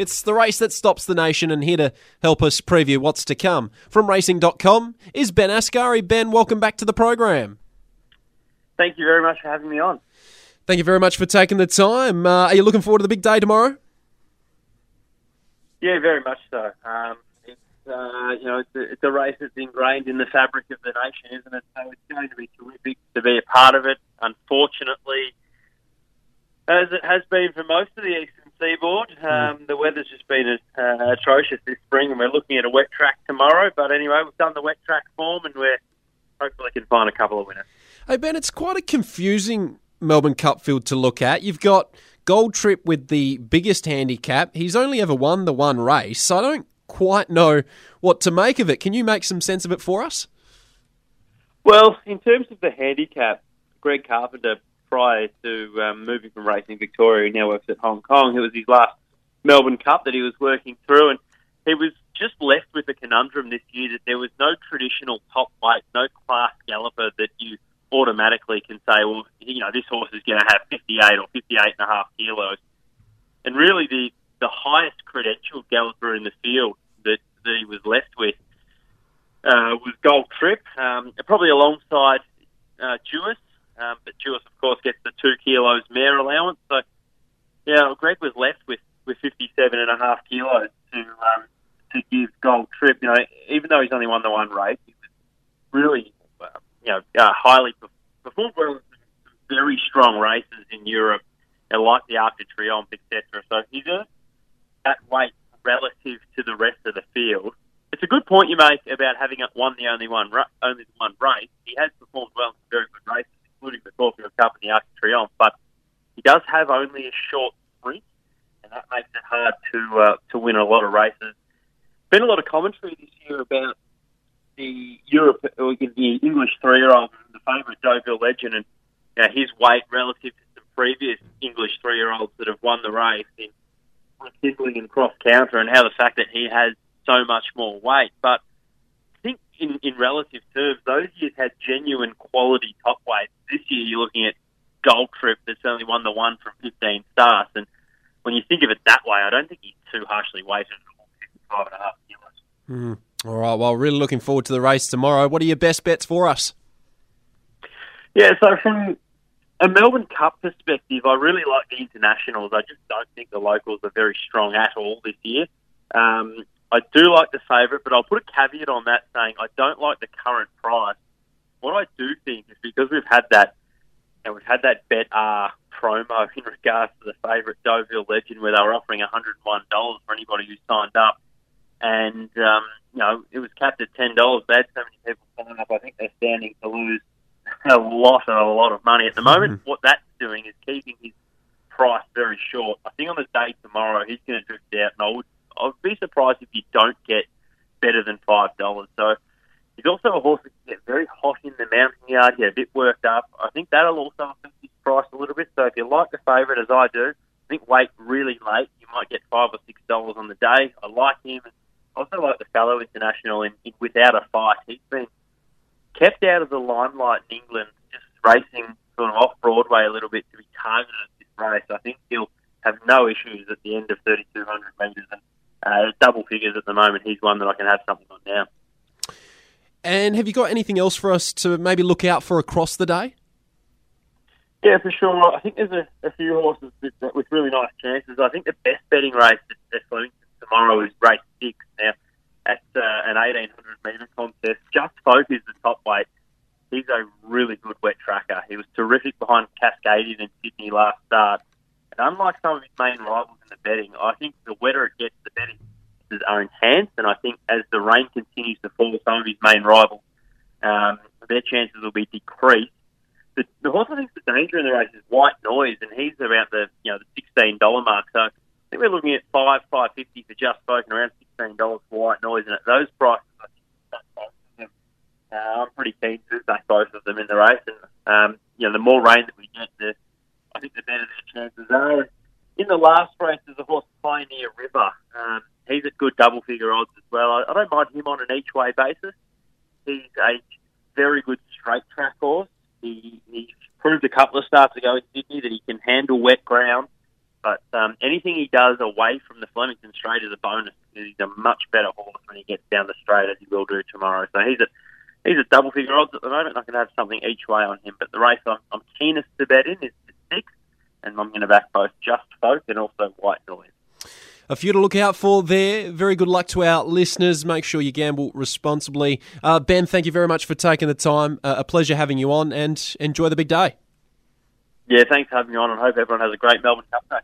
It's the race that stops the nation, and here to help us preview what's to come from racing.com is Ben Asgari. Ben, welcome back to the program. Thank you very much for having me on. Thank you very much for taking the time. Uh, are you looking forward to the big day tomorrow? Yeah, very much so. Um, it's uh, you know it's a, it's a race that's ingrained in the fabric of the nation, isn't it? So it's going to be terrific to be a part of it. Unfortunately, as it has been for most of the eastern seaboard, um, the weather's just been uh, atrocious this spring, and we're looking at a wet track tomorrow. But anyway, we've done the wet track form, and we're hopefully can find a couple of winners. Hey Ben, it's quite a confusing Melbourne Cup field to look at. You've got Gold Trip with the biggest handicap. He's only ever won the one race, so I don't quite know what to make of it. Can you make some sense of it for us? Well, in terms of the handicap, Greg Carpenter, prior to um, moving from Racing Victoria, he now works at Hong Kong. It was his last Melbourne Cup that he was working through, and he was just left with the conundrum this year that there was no traditional top weight, no class galloper that you automatically can say, well, you know, this horse is going to have 58 or 58 and a half kilos. And really, the the highest credentialed galloper in the field that, that he was left with uh, was Gold Trip, um, probably alongside uh, Jewess. Um, but Jewess, of course, gets the two kilos mare allowance. So, yeah, Greg was left with, with 57 and a half kilos to um, to give Gold Trip. You know, even though he's only won the one race, he was really, uh, you know, uh, highly performed well in very strong races in Europe, and like the Arc de Triomphe, etc. So he's earned that weight relative to the rest of the field. It's a good point you make about having won the only one only one race. He has performed well in very good races, including the Caulfield Cup and the Arc Triomphe, but he does have only a short sprint, and that makes it hard to uh, to win a lot of races. Been a lot of commentary this year about the Europe, or the English three-year-old, the favourite Deauville Legend, and you know, his weight relative to some previous English three-year-olds that have won the race in Kindling and cross counter, and how the fact that he has so much more weight. But I think in, in relative terms, those years had genuine quality top weights. This you're looking at Gold Trip that's only won the one from 15 starts, and when you think of it that way, I don't think he's too harshly weighted at all, 55 and a half kilos. Mm. All right, well, really looking forward to the race tomorrow. What are your best bets for us? Yeah, so from a Melbourne Cup perspective, I really like the internationals. I just don't think the locals are very strong at all this year. Um, I do like the favourite, but I'll put a caveat on that saying I don't like the current price. What I do think is because we've had that, and we've had that BetR promo in regards to the favourite Deauville Legend, where they were offering $101 for anybody who signed up, and um, you know it was capped at ten dollars. They had so many people sign up. I think they're standing to lose a lot and a lot of money at the moment. Mm-hmm. What that's doing is keeping his price very short. I think on the day tomorrow he's going to drift out, and I would I would be surprised if you don't get better than five dollars. So he's also a horse that can get very hot in the mounting yard, get a bit worked up. I think that'll also affect his price a little bit. So if you like the favourite as I do, I think wait really late. You might get five or six dollars on the day. I like him. I also like the fellow international in, in without a fight. He's been kept out of the limelight in England, just racing sort of off Broadway a little bit to be targeted at this race. I think he'll have no issues at the end of 3,200 metres and uh, double figures at the moment. He's one that I can have something on now. And have you got anything else for us to maybe look out for across the day? Yeah, for sure. I think there's a, a few horses that, with really nice chances. I think the best betting race at Flemington tomorrow is race six. Now, at uh, an 1800 metre contest. Just Folk is the top weight. He's a really good wet tracker. He was terrific behind Cascadian in Sydney last start. And unlike some of his main rivals in the betting, I think the wetter it gets, the better his are enhanced. And I think as the rain continues to fall, some of his main rivals, um, their chances will be decreased. The, the horse I think the danger in the race is White Noise, and he's around the you know the sixteen dollar mark. So I think we're looking at five five fifty for just spoken around sixteen dollars for White Noise, and at those prices, I think uh, I'm pretty keen to back both of them in the race. And um, you know, the more rain that we get, the I think the better their chances are. In the last race, there's a horse Pioneer River. Um, he's at good double figure odds as well. I, I don't mind him on an each way basis. He's a very good straight track horse. He, he proved a couple of starts ago in Sydney that he can handle wet ground. But um, anything he does away from the Flemington Straight is a bonus. Because he's a much better horse when he gets down the straight, as he will do tomorrow. So he's a he's a double figure odds at the moment. I can have something each way on him. But the race I'm, I'm keenest to bet in is six, and I'm going to back both Just Folk and also White Noise. A few to look out for there. Very good luck to our listeners. Make sure you gamble responsibly. Uh, ben, thank you very much for taking the time. Uh, a pleasure having you on, and enjoy the big day. Yeah, thanks for having me on, and hope everyone has a great Melbourne Cup day.